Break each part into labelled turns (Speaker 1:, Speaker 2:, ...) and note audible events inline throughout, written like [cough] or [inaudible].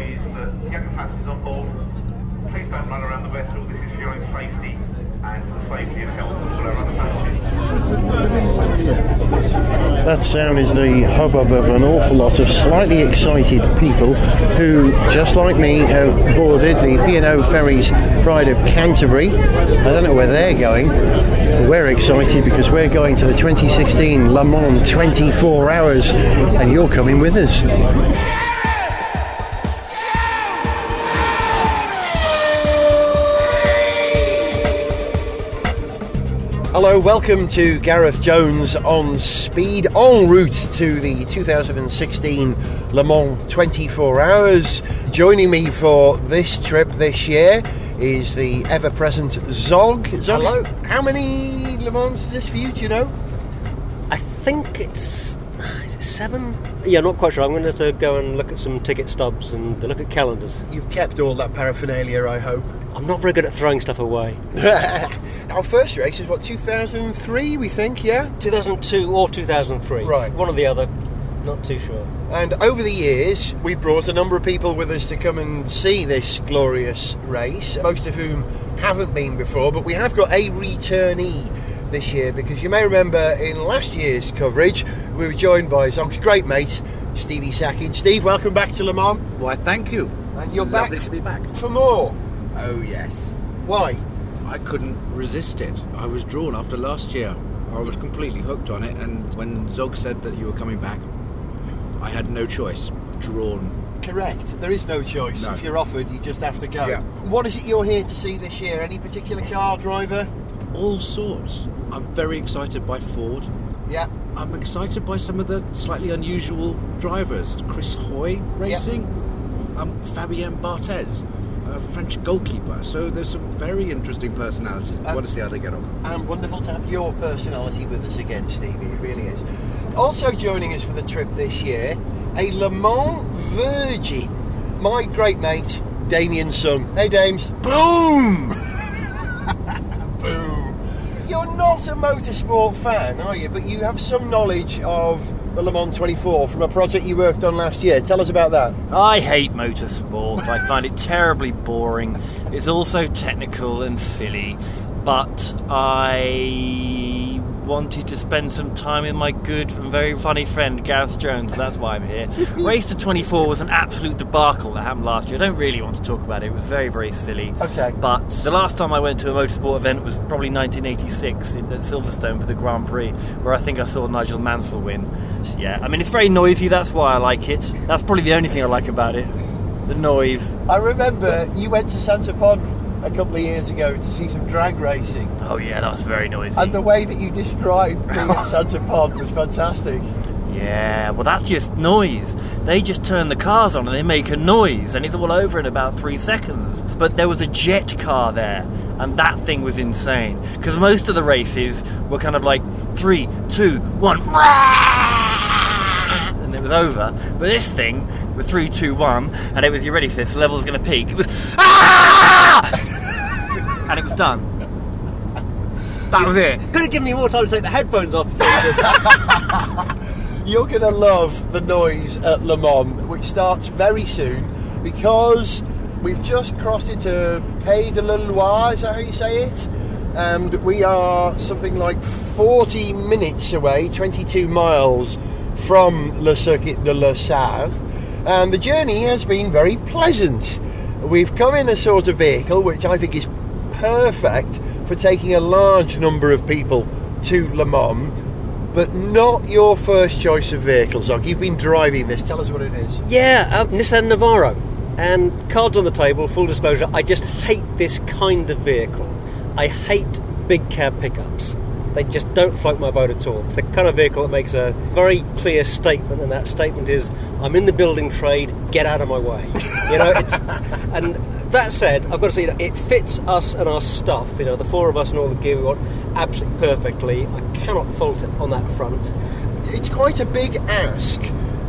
Speaker 1: that passengers on board, please don't run around the vessel. This is for your own safety and the safety and health of all our other passengers.
Speaker 2: That sound is the hubbub of an awful lot of slightly excited people who, just like me, have boarded the P&O Ferries Pride of Canterbury. I don't know where they're going, but we're excited because we're going to the 2016 Le Mans 24 Hours, and you're coming with us. Hello, welcome to Gareth Jones on Speed, en route to the 2016 Le Mans 24 Hours. Joining me for this trip this year is the ever present Zog. Zog,
Speaker 3: Hello.
Speaker 2: How many Le Mans is this for you? Do you know?
Speaker 3: I think it's is it seven? Yeah, not quite sure. I'm going to have to go and look at some ticket stubs and look at calendars.
Speaker 2: You've kept all that paraphernalia, I hope.
Speaker 3: I'm not very good at throwing stuff away. [laughs]
Speaker 2: Our first race is what 2003, we think, yeah.
Speaker 3: 2002 or 2003.
Speaker 2: Right.
Speaker 3: One or the other. Not too sure.
Speaker 2: And over the years, we've brought a number of people with us to come and see this glorious race, most of whom haven't been before, but we have got a returnee this year because you may remember in last year's coverage, we were joined by Zog's great mate, Stevie Sacking. Steve, welcome back to Le Mans.
Speaker 4: Why, thank you.
Speaker 2: And you're
Speaker 4: Lovely
Speaker 2: back
Speaker 4: to be back.
Speaker 2: for more.
Speaker 4: Oh, yes.
Speaker 2: Why?
Speaker 4: I couldn't resist it. I was drawn after last year. I was completely hooked on it, and when Zog said that you were coming back, I had no choice. Drawn.
Speaker 2: Correct. There is no choice.
Speaker 4: No.
Speaker 2: If you're offered, you just have to go.
Speaker 4: Yeah.
Speaker 2: What is it you're here to see this year? Any particular car driver?
Speaker 4: All sorts. I'm very excited by Ford.
Speaker 2: Yeah.
Speaker 4: I'm excited by some of the slightly unusual drivers. Chris Hoy racing, Yeah. Um, Fabien Barthez, a French goalkeeper. So there's some very interesting personalities. I
Speaker 2: Um,
Speaker 4: want to see how they get on.
Speaker 2: and wonderful to have your personality with us again, Stevie. It really is. Also joining us for the trip this year, a Le Mans virgin, my great mate Damien Sung. Hey, Dames.
Speaker 4: Boom! [laughs]
Speaker 2: Boom. You're not a motorsport fan, are you? But you have some knowledge of the Le Mans 24 from a project you worked on last year. Tell us about that.
Speaker 5: I hate motorsport. I find it terribly boring. It's also technical and silly. But I wanted to spend some time with my good and very funny friend Gareth Jones. That's why I'm here. [laughs] Race to 24 was an absolute debacle that happened last year. I don't really want to talk about it. It was very, very silly.
Speaker 2: Okay.
Speaker 5: But the last time I went to a motorsport event was probably 1986 in, at Silverstone for the Grand Prix, where I think I saw Nigel Mansell win. Yeah, I mean, it's very noisy, that's why I like it. That's probably the only thing I like about it. The noise.
Speaker 2: I remember you went to Santa Pod a couple of years ago to see some drag racing,
Speaker 5: Oh, yeah, that was very noisy.
Speaker 2: and the way that you described being [laughs] at Santa Pod was fantastic.
Speaker 5: Yeah, well, that's just noise. They just turn the cars on and they make a noise, and it's all over in about three seconds. But there was a jet car there, and that thing was insane. Because most of the races were kind of like three, two, one, [laughs] and it was over. But this thing was three, two, one, and it was, you ready for this? The level's going to peak. It was, [laughs] ah! And it was done. [laughs] That was it.
Speaker 3: Could have given me more time to take the headphones off before [laughs]
Speaker 2: You're going to love the noise at Le Mans, which starts very soon because we've just crossed into Pays de la Loire, is that how you say it? And we are something like 40 minutes away, 22 miles from Le Circuit de La Sarthe. And the journey has been very pleasant. We've come in a sort of vehicle which I think is perfect for taking a large number of people to Le Mans but not your first choice of vehicle, Zog. You've been driving this. Tell us what it is.
Speaker 3: yeah, um, Nissan Navara. And cards on the table, full disclosure, I just hate this kind of vehicle. I hate big cab pickups. They just don't float my boat at all. It's the kind of vehicle that makes a very clear statement, and that statement is, "I'm in the building trade. Get out of my way." You know, it's [laughs] and that said, I've got to say that it fits us and our stuff. You know, the four of us and all the gear we want absolutely perfectly. I cannot fault it on that front.
Speaker 2: It's quite a big ask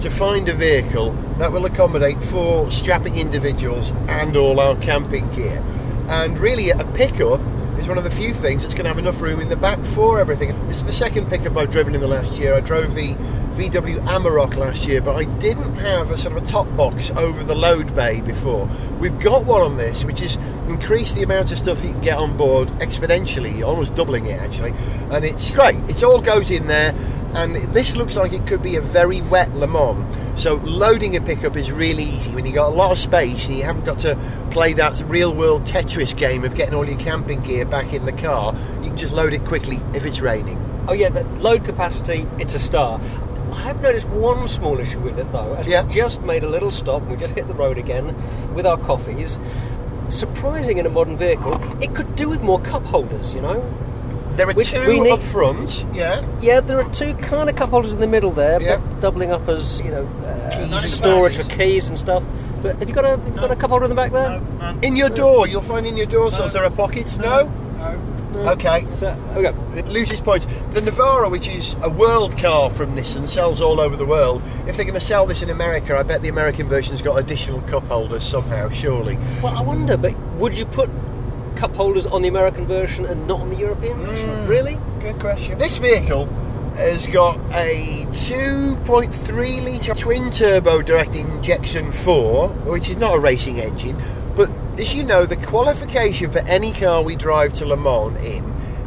Speaker 2: to find a vehicle that will accommodate four strapping individuals and all our camping gear. And really, a pickup is one of the few things that's going to have enough room in the back for everything. It's the second pickup I've driven in the last year. I drove the VW Amarok last year, but I didn't have a sort of a top box over the load bay before. We've got one on this, which has increased the amount of stuff you can get on board exponentially, almost doubling it actually, and it's great. It all goes in there, and this looks like it could be a very wet Le Mans. So loading a pickup is really easy when you've got a lot of space and you haven't got to play that real world Tetris game of getting all your camping gear back in the car. You can just load it quickly if it's raining.
Speaker 3: Oh yeah, the load capacity, it's a star. I have noticed one small issue with it though. As
Speaker 2: Yeah.
Speaker 3: we just made a little stop, we just hit the road again with our coffees. Surprising in a modern vehicle, it could do with more cup holders. You know,
Speaker 2: There are
Speaker 3: We-
Speaker 2: two
Speaker 3: we need-
Speaker 2: up front, yeah.
Speaker 3: yeah, there are two kind of cup holders in the middle there,
Speaker 2: Yeah.
Speaker 3: but doubling up as you know uh,
Speaker 2: and
Speaker 3: storage for keys and stuff. But have you got a have you got a cup holder in the back there?
Speaker 2: In your door, you'll find in your door sills there are pockets. No? Mm. Okay.
Speaker 3: So, we go.
Speaker 2: It loses points. The Navara, which is a world car from Nissan, sells all over the world. If they're going to sell this in America, I bet the American version's got additional cup holders somehow, surely.
Speaker 3: Well, I wonder, but would you put cup holders on the American version and not on the European version? Mm. Really?
Speaker 2: Good question. This vehicle has got a 2.3 litre twin turbo direct injection 4, which is not a racing engine, as you know, the qualification for any car we drive to Le Mans in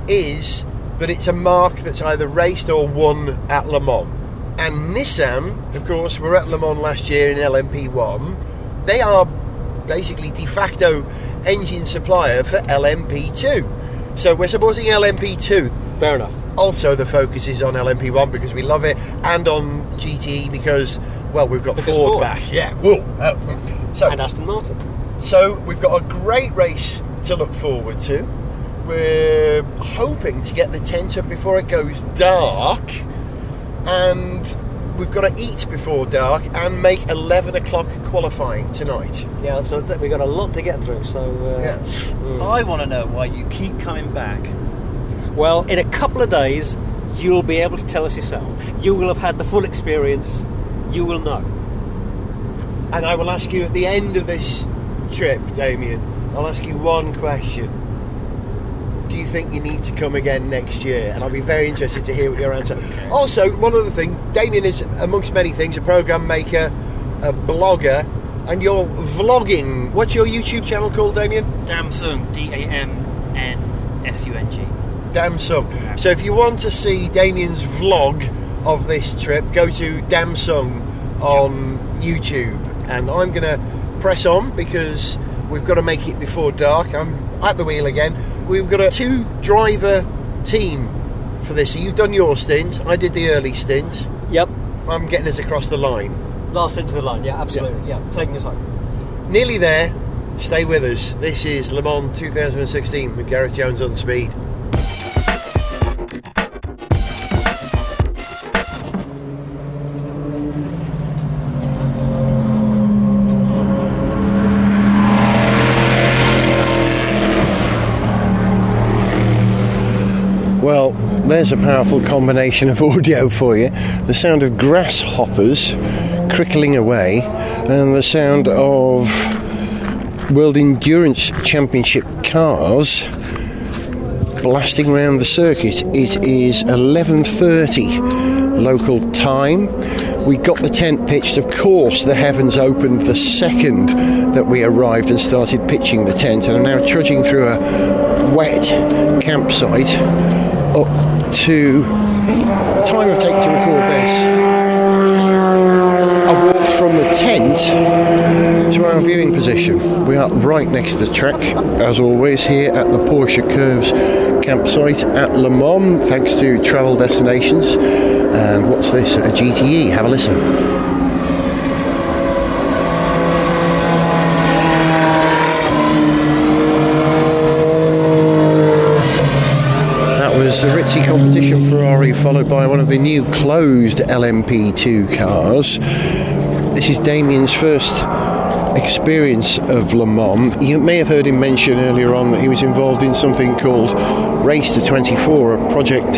Speaker 2: is that it's a mark that's either raced or won at Le Mans. And Nissan, of course, were at Le Mans last year in LMP1. They are basically de facto engine supplier for LMP2. So we're supporting LMP2
Speaker 3: Fair enough.
Speaker 2: also, the focus is on LMP1 because we love it, and on GTE because, well, we've got Ford,
Speaker 3: Ford.
Speaker 2: back. Yeah. Whoa. Oh. So,
Speaker 3: And Aston Martin.
Speaker 2: So we've got a great race to look forward to. We're hoping to get the tent up before it goes dark, and we've got to eat before dark and make 11 o'clock qualifying tonight.
Speaker 3: Yeah, so th- we've got a lot to get through. So, uh,
Speaker 2: Yeah.
Speaker 3: mm.
Speaker 5: I want to know why you keep coming back.
Speaker 3: well, in a couple of days, you'll be able to tell us yourself. You will have had the full experience. You will know.
Speaker 2: And I will ask you at the end of this trip, Damien, I'll ask you one question. Do you think you need to come again next year? And I'll be very interested to hear what your answer. Also, one other thing, Damien is, amongst many things, a program maker, a blogger, and you're vlogging. What's your YouTube channel called, Damien?
Speaker 5: Damsung, D A M N S U N G.
Speaker 2: Damsung. So if you want to see Damien's vlog of this trip, go to Damsung on YouTube. And I'm going to press on because we've got to make it before dark. I'm at the wheel again. We've got a two driver team for this. So you've done your stint, I did the early stint.
Speaker 3: Yep.
Speaker 2: I'm getting us across the line.
Speaker 3: Last into the line. Yeah, absolutely. Yeah, taking us home.
Speaker 2: Nearly there. Stay with us. This is Le Mans 2016 with Gareth Jones on speed. There's a powerful combination of [laughs] audio for you. The sound of grasshoppers crickling away, and the sound of World Endurance Championship cars blasting around the circuit. It is 11:30 local time. We got the tent pitched. Of course, the heavens opened the second that we arrived and started pitching the tent, and are now trudging through a wet campsite up to the time of take to record this. I've from the tent to our viewing position. We are right next to the track, as always, here at the Porsche Curves campsite at Le Mans, thanks to Travel Destinations. And what's this? A GTE. Have a listen. That was the Risi Competizione Ferrari, followed by one of the new closed LMP2 cars. This is Damien's first experience of Le Mans. You may have heard him mention earlier on that he was involved in something called Race to 24, a project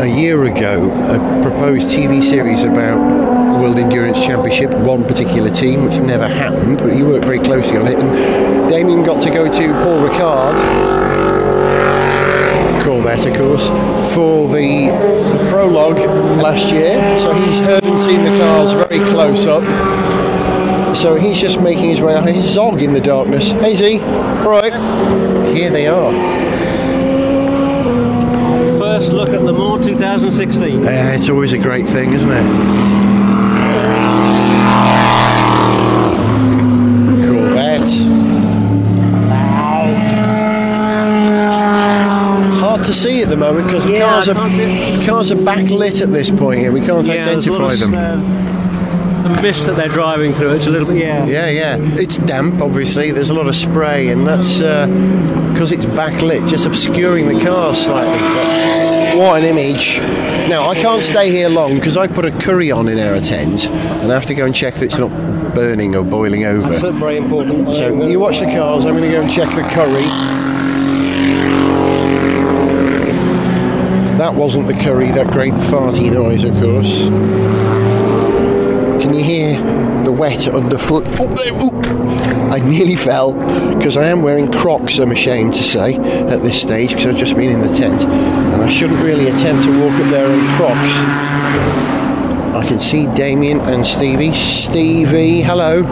Speaker 2: a year ago, a proposed TV series about World Endurance Championship, one particular team, which never happened, but he worked very closely on it. And Damien got to go to Paul Ricard Corvette, of course, for the, the prologue last year. So he's heard and seen the cars very close up. So he's just making his way out. He's Zog in the darkness. Hey Z, right, Here they are.
Speaker 3: First look at Le Mans 2016.
Speaker 2: Yeah, it's always a great thing, isn't it? Corvette. Hard to see at the moment because the
Speaker 3: Yeah,
Speaker 2: cars are the cars are backlit at this point here. We can't identify them.
Speaker 3: Uh, the mist that they're driving through, it's a little bit, yeah.
Speaker 2: Yeah, yeah. It's damp, obviously. There's a lot of spray, and that's uh, because it's backlit, just obscuring the car slightly. But what an image! Now I can't stay here long because I put a curry on in our tent, and I have to go and check that it's not burning or boiling over.
Speaker 3: That's very important.
Speaker 2: So you watch the cars. I'm going to go and check the curry. That wasn't the curry. That great farty noise, of course. Can you hear the wet underfoot? Oh, oop. I nearly fell because I am wearing Crocs. I'm ashamed to say at this stage because I've just been in the tent, and I shouldn't really attempt to walk up there in Crocs. I can see Damien and Stevie. Stevie, hello.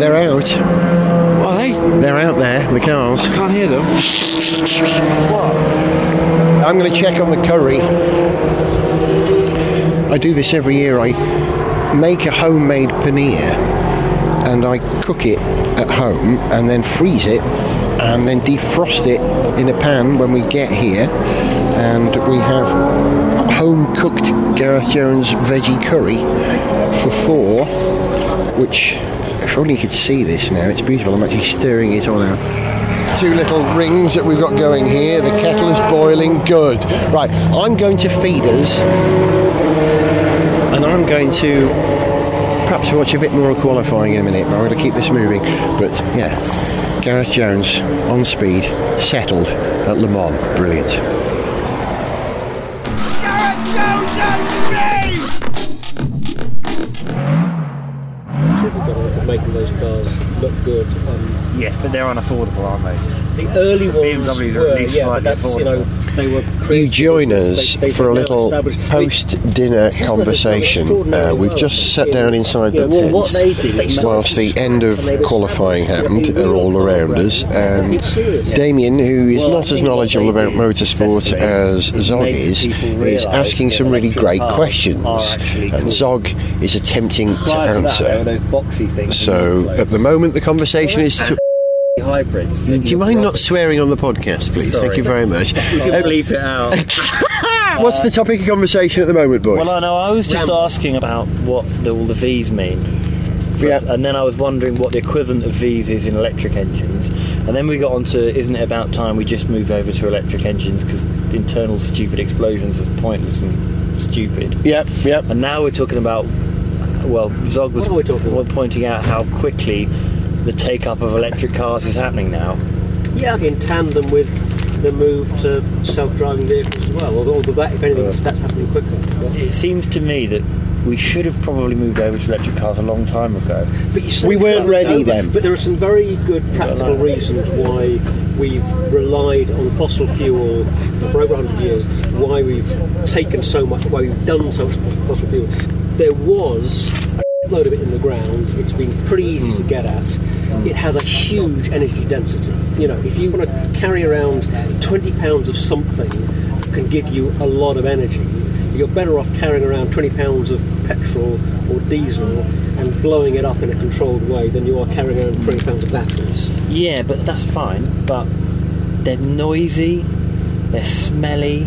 Speaker 2: They're out.
Speaker 4: Are they?
Speaker 2: They're out there, the cars.
Speaker 4: I can't hear them.
Speaker 2: I'm going to check on the curry. I do this every year. I make a homemade paneer and I cook it at home and then freeze it and then defrost it in a pan when we get here. And we have home cooked Gareth Jones veggie curry for four, which if only you could see this now, it's beautiful. I'm actually stirring it on our two little rings that we've got going here. The kettle is boiling. Good. Right, I'm going to feed us, and I'm going to perhaps watch a bit more of qualifying in a minute. But I'm going to keep this moving. But yeah, Gareth Jones on speed, settled at Le Mans. Brilliant.
Speaker 3: difficult at making those cars look good. And
Speaker 5: Yes, but they're unaffordable, aren't they?
Speaker 3: the early ones
Speaker 5: are
Speaker 3: were,
Speaker 5: at least
Speaker 3: yeah, but
Speaker 5: slightly
Speaker 3: that's you know.
Speaker 2: You join us
Speaker 3: they- they
Speaker 2: for a little
Speaker 3: established. I mean,
Speaker 2: post-dinner conversation. Uh, we've just sat down inside the tent whilst the end
Speaker 3: scratch, and they
Speaker 2: of qualifying happened are all around us, and. Damien, who is not as knowledgeable about motorsport as Zog is, is asking some really great questions, and. Zog is attempting to
Speaker 5: Prior to that, there were
Speaker 2: answer.
Speaker 5: those boxy things.
Speaker 2: So at the moment, the conversation is. To,
Speaker 5: hybrids.
Speaker 2: do you mind not swearing on the podcast, please? Thank you very much.
Speaker 5: You can
Speaker 2: Uh,
Speaker 5: bleep it out. [laughs]
Speaker 2: What's the topic of conversation at the moment, boys?
Speaker 5: Well, I know. I was just asking about what the, all the V's mean,
Speaker 2: Yeah.
Speaker 5: and then I was wondering what the equivalent of V's is in electric engines, and then we got on to isn't it about time we just move over to electric engines because internal stupid explosions are pointless and stupid.
Speaker 2: Yep, yep.
Speaker 5: And now we're talking about well, Zog was
Speaker 3: What are we talking about?
Speaker 5: pointing out how quickly the take up of electric cars is happening now.
Speaker 3: Yeah, in tandem with the move to self-driving vehicles as well. Although, although that, if anything, that's happening quicker. Yeah.
Speaker 5: It seems to me that we should have probably moved over to electric cars a long time ago.
Speaker 3: But you
Speaker 2: We weren't
Speaker 3: so,
Speaker 2: ready
Speaker 3: so,
Speaker 2: then.
Speaker 3: But there are some very good practical reasons why we've relied on fossil fuel for over 100 years, why we've taken so much, why we've done so much fossil fuel. There was load of it in the ground. It's been pretty easy to get at. It has a huge energy density. You know, if you want to carry around 20 pounds of something that can give you a lot of energy, you're better off carrying around 20 pounds of petrol or diesel and blowing it up in a controlled way than you are carrying around 20 pounds of batteries.
Speaker 5: Yeah, but that's fine. But they're noisy, they're smelly.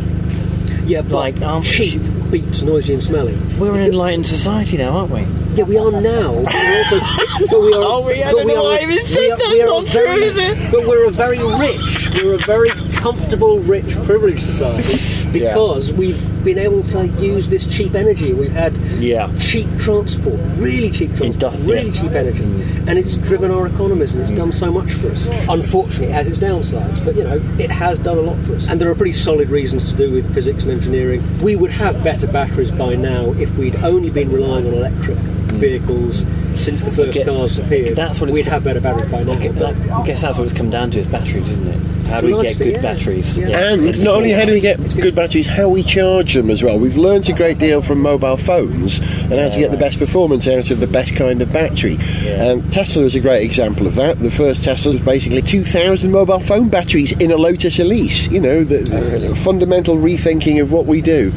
Speaker 3: Yeah, but
Speaker 5: Like, um,
Speaker 3: cheap beats noisy and smelly.
Speaker 5: We're an enlightened society now, aren't we?
Speaker 3: Yeah, we are now. But we're also, but we are. [laughs]
Speaker 5: Oh, are we? I
Speaker 3: but
Speaker 5: don't
Speaker 3: we
Speaker 5: know
Speaker 3: are,
Speaker 5: why I even
Speaker 3: we
Speaker 5: said
Speaker 3: are-
Speaker 5: that's
Speaker 3: we are
Speaker 5: not
Speaker 3: a very,
Speaker 5: true, is it?
Speaker 3: But we're a very rich, we're a very comfortable, rich, privileged society because we've been able to use this cheap energy. We've had
Speaker 5: Yeah.
Speaker 3: cheap transport, really cheap transport, really
Speaker 5: yeah.
Speaker 3: cheap energy, and it's driven our economies and it's mm. done so much for us. Unfortunately, it has its downsides, but you know, it has done a lot for us. And there are pretty solid reasons to do with physics and engineering. We would have better batteries by now if we'd only been relying on electric mm. vehicles since the first
Speaker 5: Okay,
Speaker 3: cars appeared.
Speaker 5: that's what it's-
Speaker 3: we'd have better batteries by now.
Speaker 5: I gu-
Speaker 3: But-
Speaker 5: I guess that's what it's come down to is batteries, isn't it? How do we get good
Speaker 3: yeah.
Speaker 5: batteries?
Speaker 3: Yeah.
Speaker 2: And not only how do we get good batteries, how we charge them as well. We've learnt a great deal from mobile phones and how to get the best performance out of the best kind of battery.
Speaker 5: Yeah.
Speaker 2: Um, Tesla is a great example of that. The first Tesla was basically 2,000 mobile phone batteries in a Lotus Elise. You know, the, the fundamental rethinking of what we do.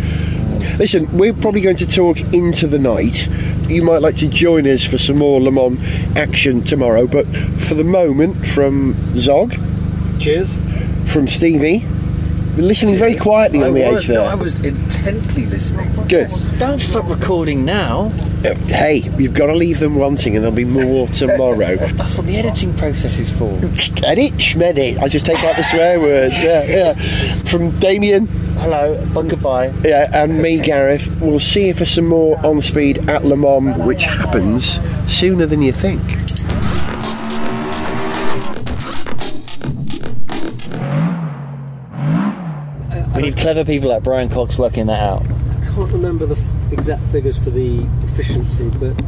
Speaker 2: Listen, we're probably going to talk into the night. You might like to join us for some more Le Mans action tomorrow, but for the moment, from Zog,
Speaker 3: Cheers.
Speaker 2: from Stevie, we're listening very quietly
Speaker 4: I
Speaker 2: on the
Speaker 4: was,
Speaker 2: edge
Speaker 4: no. I was intently listening.
Speaker 2: Good.
Speaker 5: Don't stop recording now.
Speaker 2: Uh, hey, you've got to leave them wanting, and there'll be more [laughs] tomorrow.
Speaker 5: That's what the editing process is for. [laughs]
Speaker 2: Edit, schmedit. I just take out the swear words. Yeah, yeah. From Damien,
Speaker 5: Hello, bye goodbye.
Speaker 2: yeah, and me, Gareth. We'll see you for some more on speed at Le Mans, which happens sooner than you think.
Speaker 5: Clever people like Brian Cox working that out.
Speaker 3: I can't remember the f- exact figures for the efficiency, but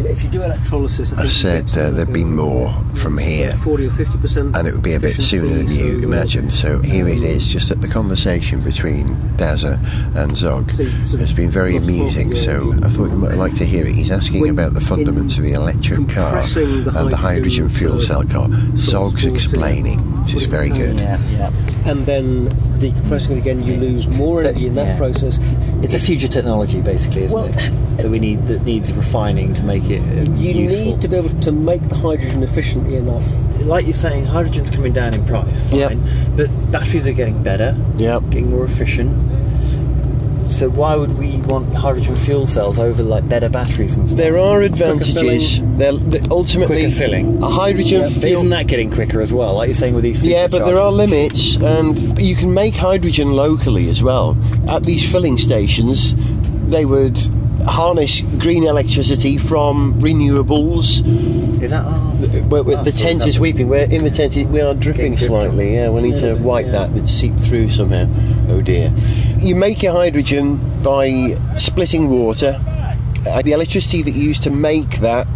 Speaker 3: if you do electrolysis, I,
Speaker 2: I said uh, there'd be more from here.
Speaker 3: forty or fifty percent,
Speaker 2: and it would be a bit sooner than you imagined. So here it is, just that the conversation between Dazza and Zog.
Speaker 3: So you
Speaker 2: It's been very amusing, so I thought you might like to hear it. He's asking about the
Speaker 3: in
Speaker 2: fundaments of the electric car
Speaker 3: the
Speaker 2: and the hydrogen
Speaker 3: hydrogen
Speaker 2: fuel cell car. Zog's explaining, which is very good.
Speaker 5: Yeah, yeah.
Speaker 3: and then decompressing it again, you lose more
Speaker 5: So,
Speaker 3: energy in that
Speaker 5: yeah.
Speaker 3: process.
Speaker 5: It's a future technology, basically, isn't
Speaker 3: Well-
Speaker 5: it? That we need that needs refining to make it uh,
Speaker 3: You
Speaker 5: useful.
Speaker 3: need to be able to make the hydrogen efficiently enough.
Speaker 5: like you're saying, hydrogen's coming down in price, fine,
Speaker 2: Yep.
Speaker 5: but batteries are getting better,
Speaker 2: Yep.
Speaker 5: getting more efficient. So why would we want hydrogen fuel cells over like better batteries and stuff?
Speaker 2: There are advantages. They're, they ultimately
Speaker 5: Quicker filling.
Speaker 2: a hydrogen
Speaker 5: Yeah,
Speaker 2: fuel.
Speaker 5: isn't that getting quicker as well? Like you're saying with these.
Speaker 2: Yeah, but there are limits, and you can make hydrogen locally as well. At these filling stations, they would harness green electricity from renewables.
Speaker 5: Is that? Oh, Oh,
Speaker 2: the tent is weeping. We're in the tent. We are dripping slightly. Yeah, we need to wipe
Speaker 3: yeah.
Speaker 2: that. That seep through somehow. Oh dear. You make your hydrogen by splitting water. Uh, the electricity that you use to make that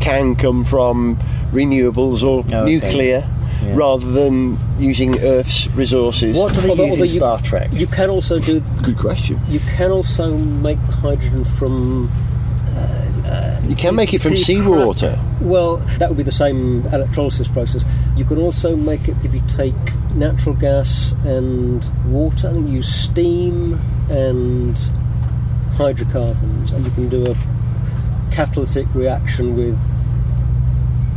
Speaker 2: can come from renewables or
Speaker 5: okay.
Speaker 2: nuclear.
Speaker 5: Yeah.
Speaker 2: Rather than using Earth's resources.
Speaker 5: what do they
Speaker 3: Although-
Speaker 5: use
Speaker 3: although
Speaker 5: in
Speaker 3: you-
Speaker 5: Star Trek?
Speaker 3: You can also do.
Speaker 2: Good question.
Speaker 3: You can also make hydrogen from.
Speaker 2: Uh, you can uh, make it from seawater.
Speaker 3: Well, that would be the same electrolysis process. You can also make it if you take natural gas and water. I think you use steam and hydrocarbons, and you can do a catalytic reaction with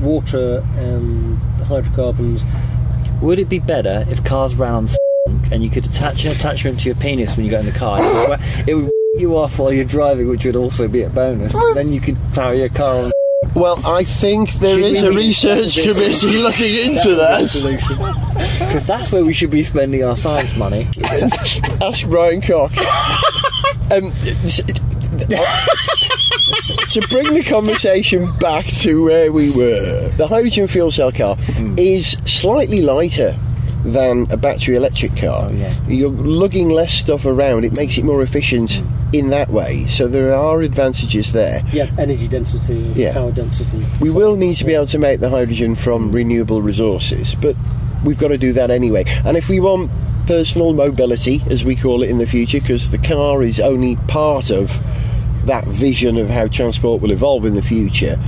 Speaker 3: water and hydrocarbons.
Speaker 5: Would it be better if cars ran on [laughs] and you could attach an attachment to your penis when you got in the car? It would, wa- [laughs] it would [laughs] you off while you're driving, which would also be a bonus. Then you could power your car on.
Speaker 2: Well, I think there
Speaker 5: Should
Speaker 2: is a research committee looking into that.
Speaker 5: Because that's where we should be spending our science money.
Speaker 2: Ask Brian Cock. um, [laughs] to bring the conversation back to where we were, the hydrogen fuel cell car hmm. is slightly lighter than a battery electric car.
Speaker 5: Oh, yeah.
Speaker 2: You're lugging less stuff around, it makes it more efficient hmm. in that way. So there are advantages there.
Speaker 3: Yeah, energy density,
Speaker 2: Yeah.
Speaker 3: power density.
Speaker 2: We
Speaker 3: So-
Speaker 2: will need to be able to make the hydrogen from hmm. renewable resources, but we've got to do that anyway. And if we want personal mobility, as we call it in the future, because the car is only part of that vision of how transport will evolve in the future,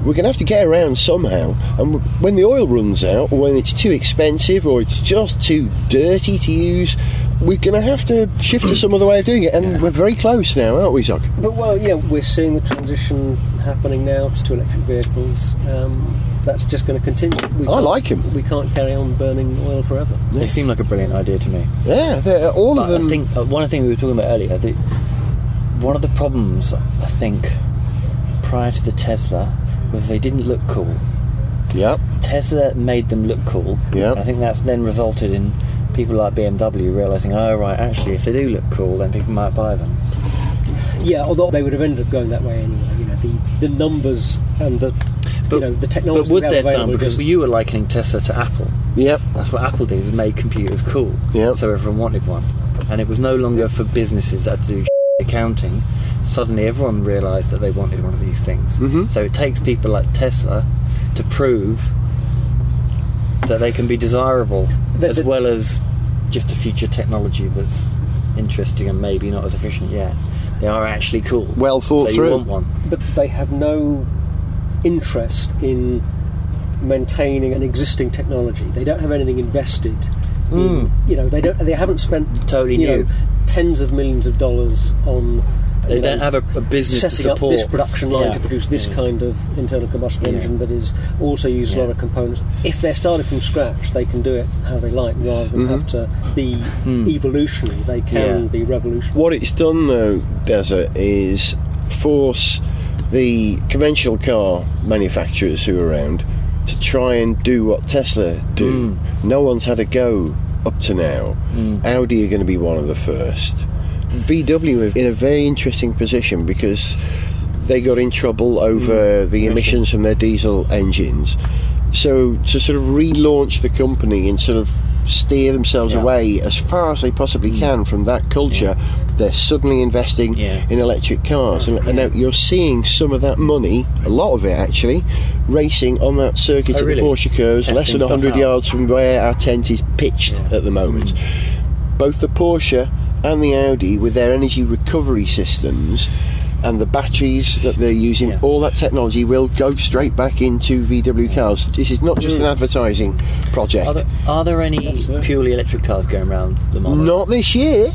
Speaker 2: we're going to have to get around somehow. And when the oil runs out, or when it's too expensive, or it's just too dirty to use, we're going to have to shift to some other way of doing it. And we're very close now, aren't we, Zog?
Speaker 3: But well, yeah, we're seeing the transition happening now to electric vehicles. Um, that's just going to continue. We
Speaker 2: I
Speaker 3: can't-
Speaker 2: like 'em.
Speaker 3: We can't carry on burning oil forever.
Speaker 5: They seem like a brilliant idea to me.
Speaker 2: Yeah, they're- all of them.
Speaker 5: I think uh, one thing we were talking about earlier, the, one of the problems I think prior to the Tesla was they didn't look cool.
Speaker 2: Yep.
Speaker 5: Tesla made them look cool.
Speaker 2: Yeah.
Speaker 5: And I think that's then resulted in people like BMW realizing, oh right, actually, if they do look cool, then people might buy them.
Speaker 3: Yeah, although they would have ended up going that way anyway. You know, the the numbers and the you know the technology.
Speaker 5: But would they have done? Because you were likening Tesla to Apple.
Speaker 2: Yep.
Speaker 5: That's what Apple did, is made computers cool.
Speaker 2: Yep.
Speaker 5: So everyone wanted one. And it was no longer for businesses that had to do accounting. Suddenly everyone realised that they wanted one of these things.
Speaker 2: Mhm.
Speaker 5: So it takes people like Tesla to prove that they can be desirable
Speaker 3: The-
Speaker 5: as
Speaker 3: the-
Speaker 5: well as just a future technology that's interesting and maybe not as efficient yet. They are actually cool.
Speaker 2: Well thought
Speaker 5: so
Speaker 2: through.
Speaker 5: You want one?
Speaker 3: but they have no interest in maintaining an existing technology. They don't have anything invested. Mm. In, you know, they don't. They haven't spent.
Speaker 5: Totally new.
Speaker 3: know, tens of millions of dollars on.
Speaker 5: They
Speaker 3: you
Speaker 5: don't
Speaker 3: know,
Speaker 5: have a, a business to
Speaker 3: setting up
Speaker 5: support
Speaker 3: this production line
Speaker 5: Yeah.
Speaker 3: to produce this
Speaker 5: Yeah.
Speaker 3: kind of internal combustion
Speaker 5: Yeah.
Speaker 3: engine that is also uses a lot of components. If they're starting from scratch, they can do it how they like rather than have mm-hmm. to be mm. evolutionary. They can
Speaker 5: Mm-hmm. Yeah.
Speaker 3: be revolutionary.
Speaker 2: What it's done though, Dazza, is force the conventional car manufacturers who are around to try and do what Tesla do. Hmm. No one's had a go up to now. Hmm. Audi are going to be one of the first. VW are in a very interesting position because they got in trouble over hmm. the emissions from their diesel engines. So to sort of relaunch the company and sort of steer themselves
Speaker 5: Yeah.
Speaker 2: away as far as they possibly mm. can from that culture, they're suddenly investing
Speaker 5: Yeah.
Speaker 2: in electric cars. And, and now you're seeing some of that money, a lot of it actually, racing on that circuit
Speaker 5: Oh,
Speaker 2: at
Speaker 5: really?
Speaker 2: the Porsche curves, less than
Speaker 5: stuff
Speaker 2: 100 yards from where our tent is pitched at the moment. Both the Porsche and the Audi, with their energy recovery systems, and the batteries that they're using,
Speaker 5: Yeah.
Speaker 2: all that technology will go straight back into VW cars. This is not just an advertising project.
Speaker 5: Are there, are there any
Speaker 3: Absolutely.
Speaker 5: purely electric cars going around the mall?
Speaker 2: Not this year,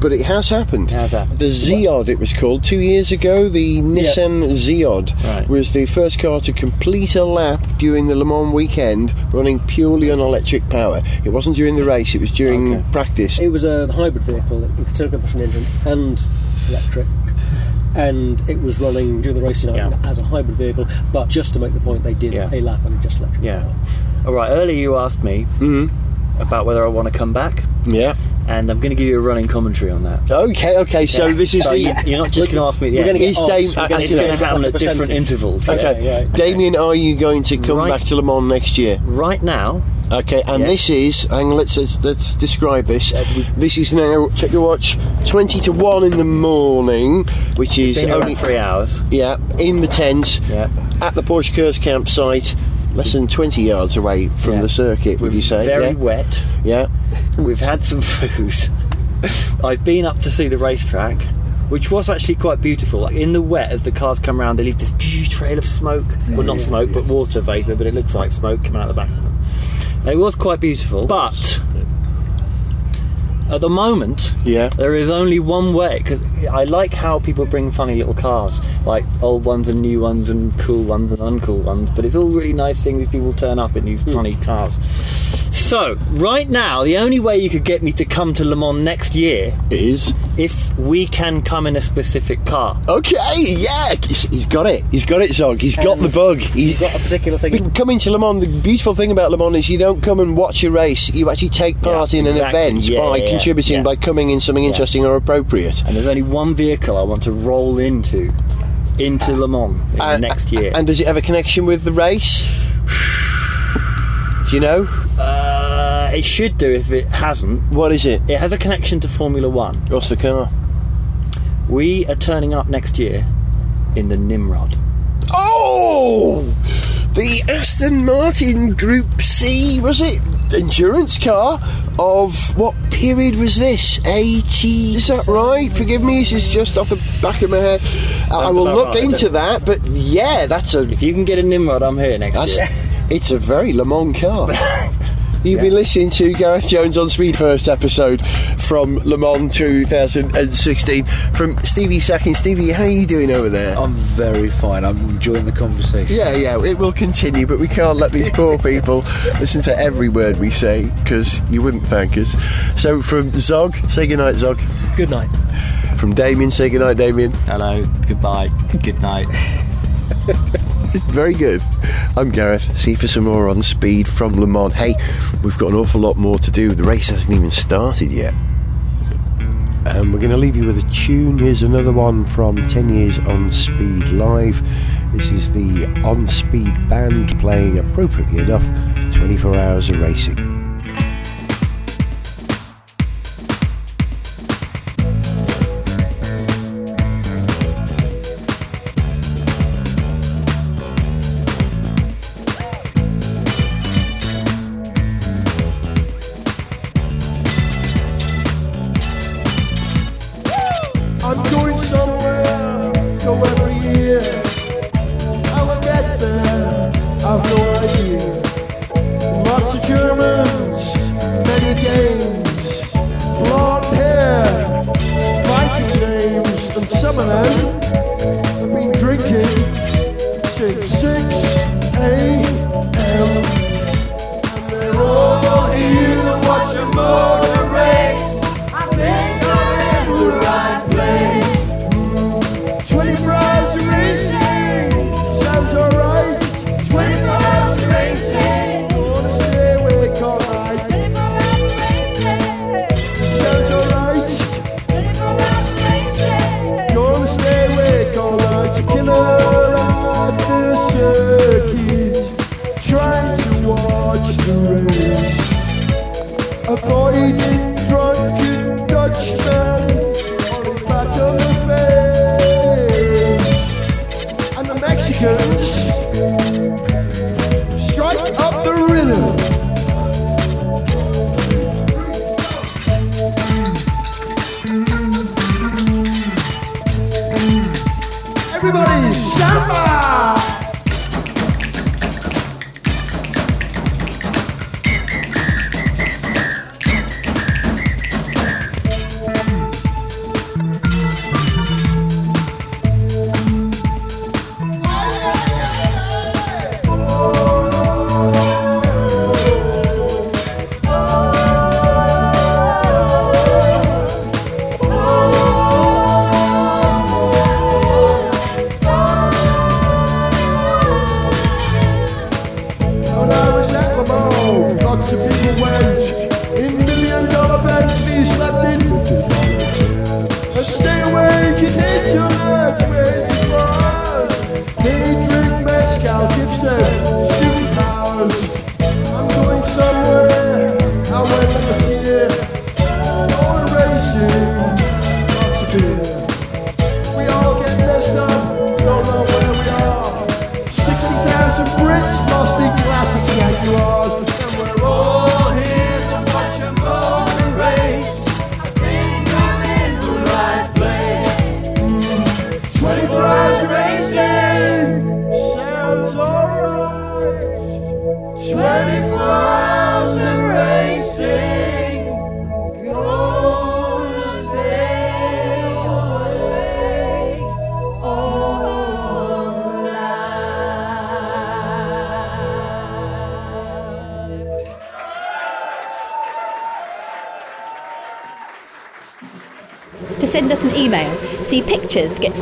Speaker 2: but it has happened.
Speaker 5: It has happened.
Speaker 2: The ZEOD, it was called two years ago. The Nissan ZEOD
Speaker 5: Right.
Speaker 2: was the first car to complete a lap during the Le Mans weekend, running purely on electric power. It wasn't during the race; it was during
Speaker 5: Okay.
Speaker 2: practice.
Speaker 3: It was a hybrid vehicle, internal combustion engine and electric. And it was running during the racing
Speaker 5: Yeah.
Speaker 3: as a hybrid vehicle, but just to make the point, they did
Speaker 5: Yeah.
Speaker 3: a lap on just electric.
Speaker 5: Yeah.
Speaker 3: power.
Speaker 5: All right. Earlier you asked me mm-hmm. about whether I want to come back,
Speaker 2: Yeah.
Speaker 5: And I'm going to give you a running commentary on that.
Speaker 2: Okay. Okay. So
Speaker 5: Yeah.
Speaker 2: this is
Speaker 5: So
Speaker 2: the.
Speaker 5: you- You're not just going to ask me.
Speaker 3: We're going to
Speaker 2: Is
Speaker 3: get
Speaker 2: Dame-
Speaker 3: odds. We're gonna
Speaker 2: I-
Speaker 5: oh,
Speaker 3: It's
Speaker 5: going to happen at different intervals. yeah.
Speaker 2: Okay,
Speaker 3: Yeah, yeah.
Speaker 2: Damien, are you going to come
Speaker 5: Right.
Speaker 2: back to Le Mans next year?
Speaker 5: Right now,
Speaker 2: Okay, and this is, and let's, let's let's describe this. This is now, check your watch, 20 to 1 in the morning, which is only,
Speaker 5: three hours.
Speaker 2: yeah, in the tent,
Speaker 5: Yeah.
Speaker 2: at the Porsche Curves campsite, less than 20 yards away from the circuit, would
Speaker 5: We're
Speaker 2: you say?
Speaker 5: Very wet.
Speaker 2: Yeah. [laughs]
Speaker 5: We've had some food. [laughs] I've been up to see the racetrack, which was actually quite beautiful. In the wet, as the cars come around, they leave this trail of smoke. well, not smoke, but water vapour, but it looks like smoke coming out the back of them. And it was quite beautiful, but at the moment,
Speaker 2: Yeah.
Speaker 5: there is only one way because I like how people bring funny little cars, like old ones and new ones and cool ones and uncool ones. But it's all really nice seeing these people turn up in these hmm. funny cars. So right now, the only way you could get me to come to Le Mans next year
Speaker 2: is
Speaker 5: if we can come in a specific car.
Speaker 2: Okay, yeah, he's, he's got it. He's got it, Zog. He's got the bug. He's
Speaker 3: Got a particular thing.
Speaker 2: Coming to Le Mans, the beautiful thing about Le Mans is you don't come and watch a race. You actually take part
Speaker 5: Yeah,
Speaker 2: in an
Speaker 5: exactly.
Speaker 2: event
Speaker 5: Yeah,
Speaker 2: by
Speaker 5: yeah,
Speaker 2: contributing,
Speaker 5: yeah.
Speaker 2: by coming in something interesting or appropriate.
Speaker 5: And there's only one vehicle I want to roll into into Le Mans in the
Speaker 2: Uh,
Speaker 5: next year.
Speaker 2: And does it have a connection with the race? Do you know?
Speaker 5: It should do if it hasn't.
Speaker 2: What is it?
Speaker 5: It has a connection to Formula One.
Speaker 2: What's the car?
Speaker 5: We are turning up next year in the Nimrod.
Speaker 2: Oh! The Aston Martin Group C, was it? Endurance car of what period was this? 80, is that right? Forgive me, this is just off the back of my head. I will look into that, but yeah, that's a
Speaker 5: If you can get a Nimrod, I'm here next year. [laughs]
Speaker 2: it's a very Le Mans car. [laughs] You've been listening to Gareth Jones on Speed First episode from Le Mans 2016 from Stevie Sacking. Stevie, how are you doing over there?
Speaker 4: I'm very fine. I'm enjoying the conversation.
Speaker 2: Yeah, yeah, it will continue, but we can't let these poor [laughs] people listen to every word we say because you wouldn't thank us. So, from Zog, say goodnight, Zog.
Speaker 3: Good night.
Speaker 2: From Damien, say goodnight, Damien.
Speaker 5: Hello, goodbye, good night. [laughs] [laughs]
Speaker 2: Very good. I'm Gareth. See for some more on speed from Le Mans. Hey, we've got an awful lot more to do. The race hasn't even started yet. And we're going to leave you with a tune. Here's another one from 10 Years on Speed Live. This is the On Speed Band playing appropriately enough 24 hours of racing.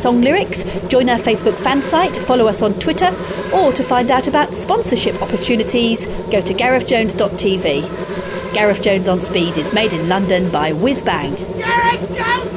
Speaker 6: song lyrics, join our Facebook fan site, follow us on Twitter, or to find out about sponsorship opportunities, go to GarethJones.tv. Gareth Jones on Speed is made in London by Whizbang.
Speaker 7: Gareth Jones!